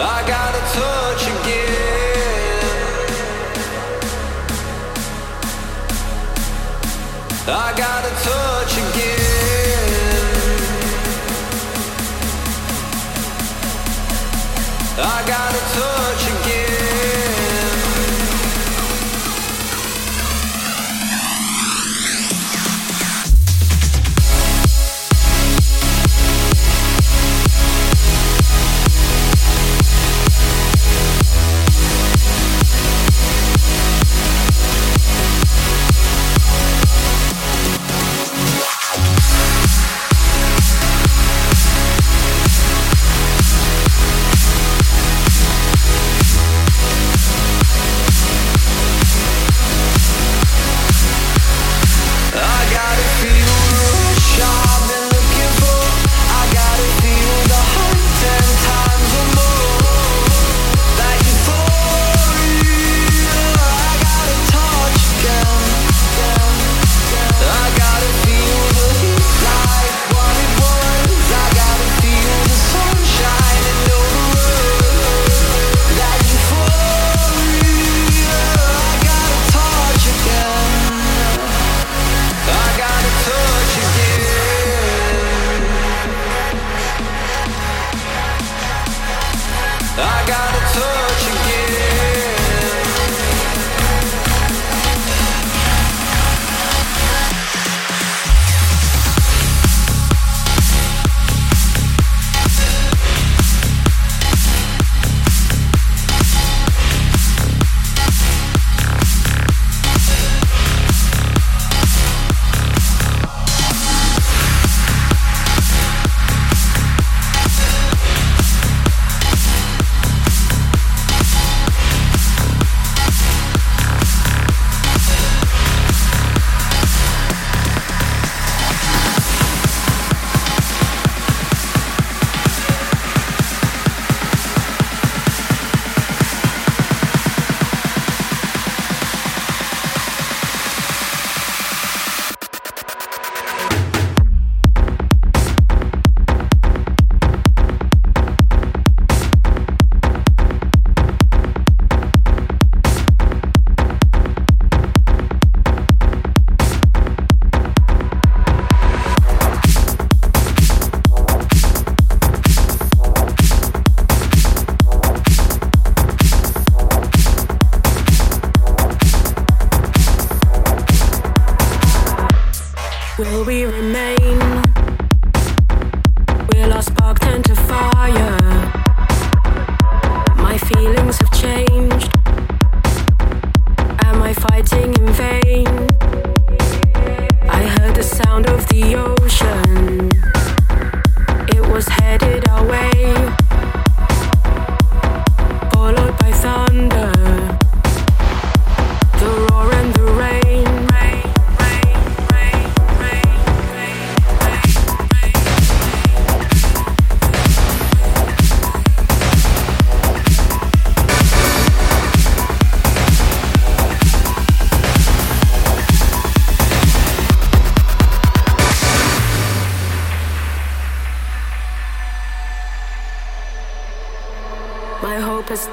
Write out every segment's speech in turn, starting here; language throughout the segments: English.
I gotta touch again. I gotta touch again. I gotta touch again.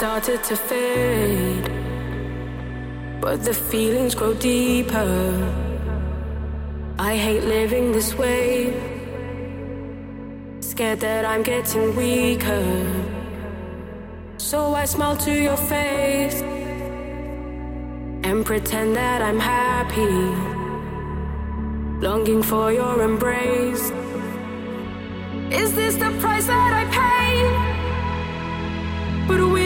started to fade, but the feelings grow deeper. I hate living this way, scared that I'm getting weaker. So I smile to your face and pretend that I'm happy, longing for your embrace. Is this the price that I pay? But we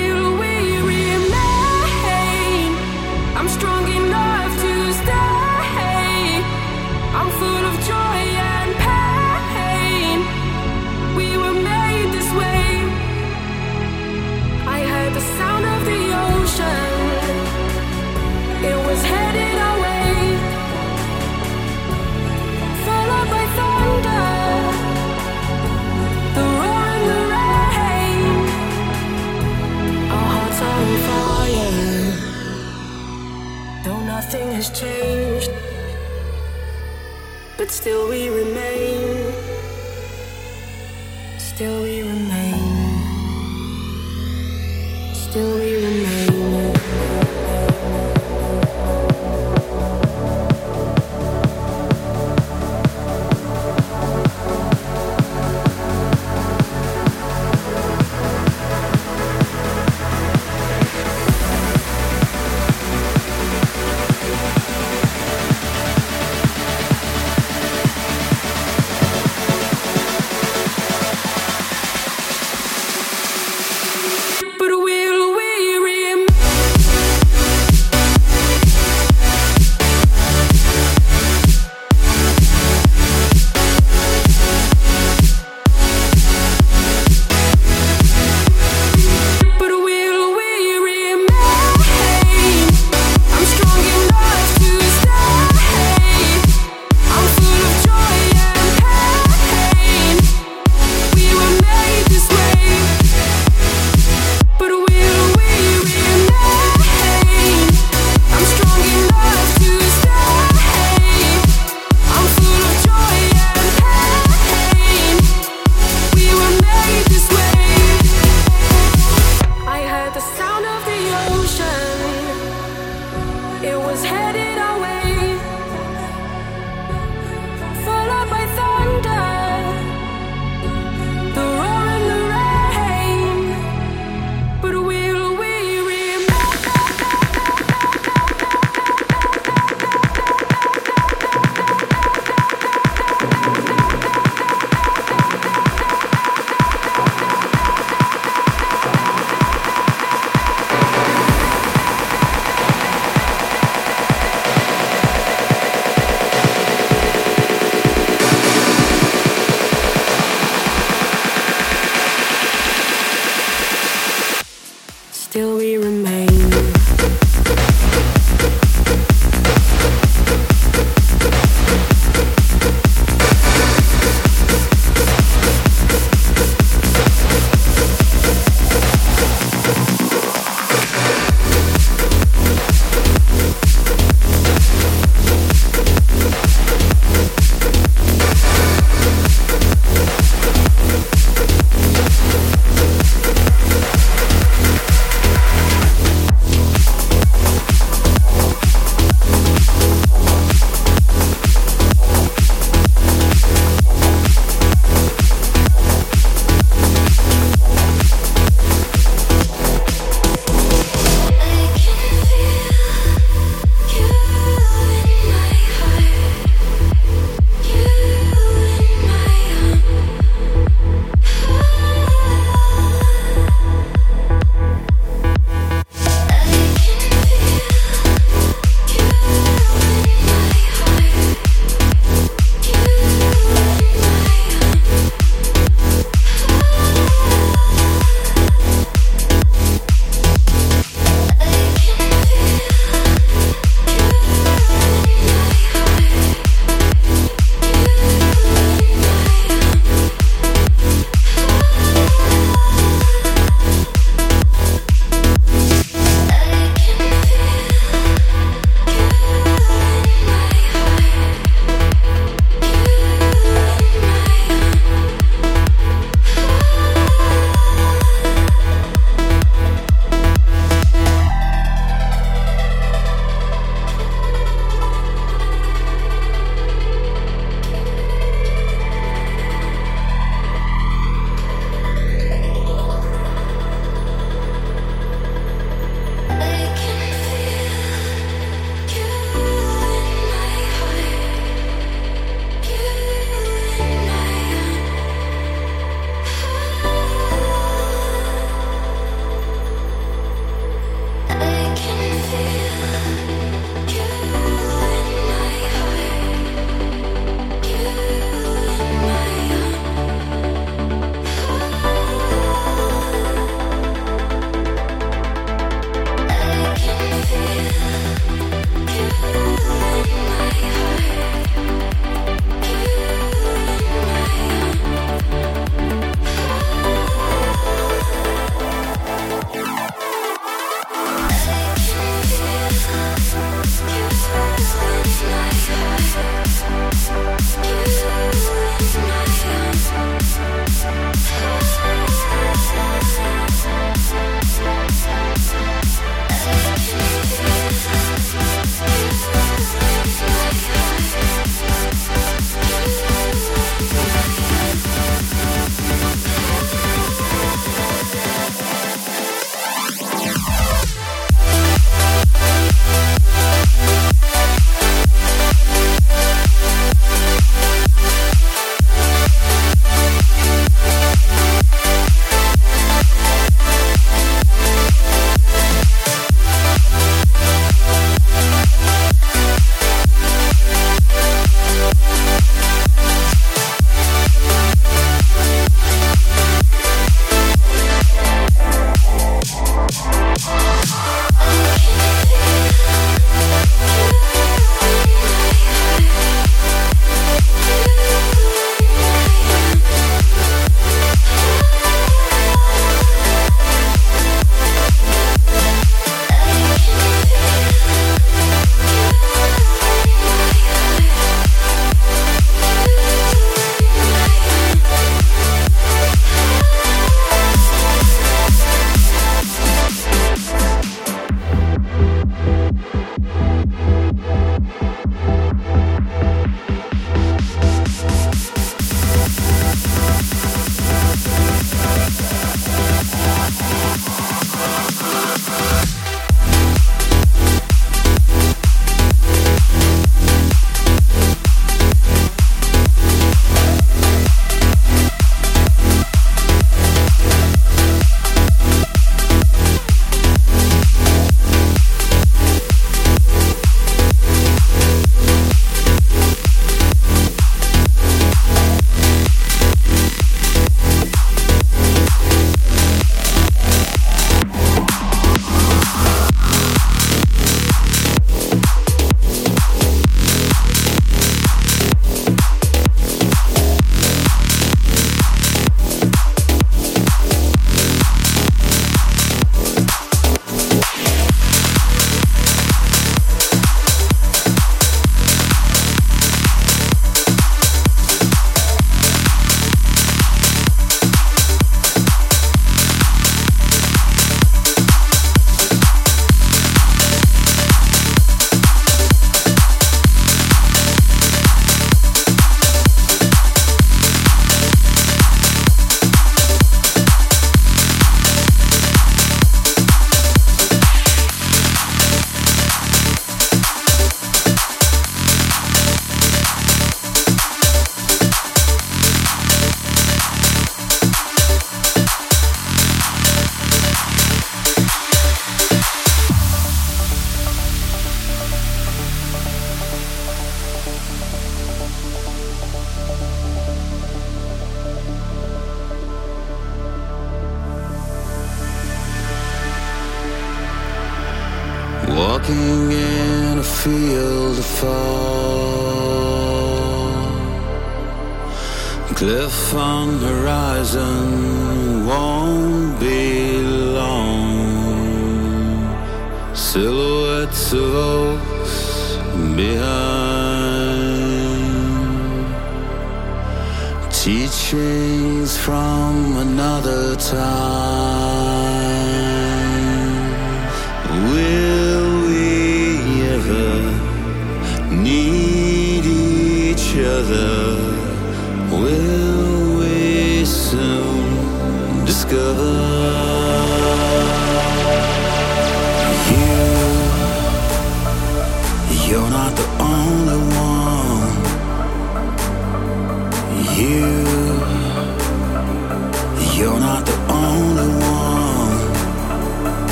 changed, but still we remain.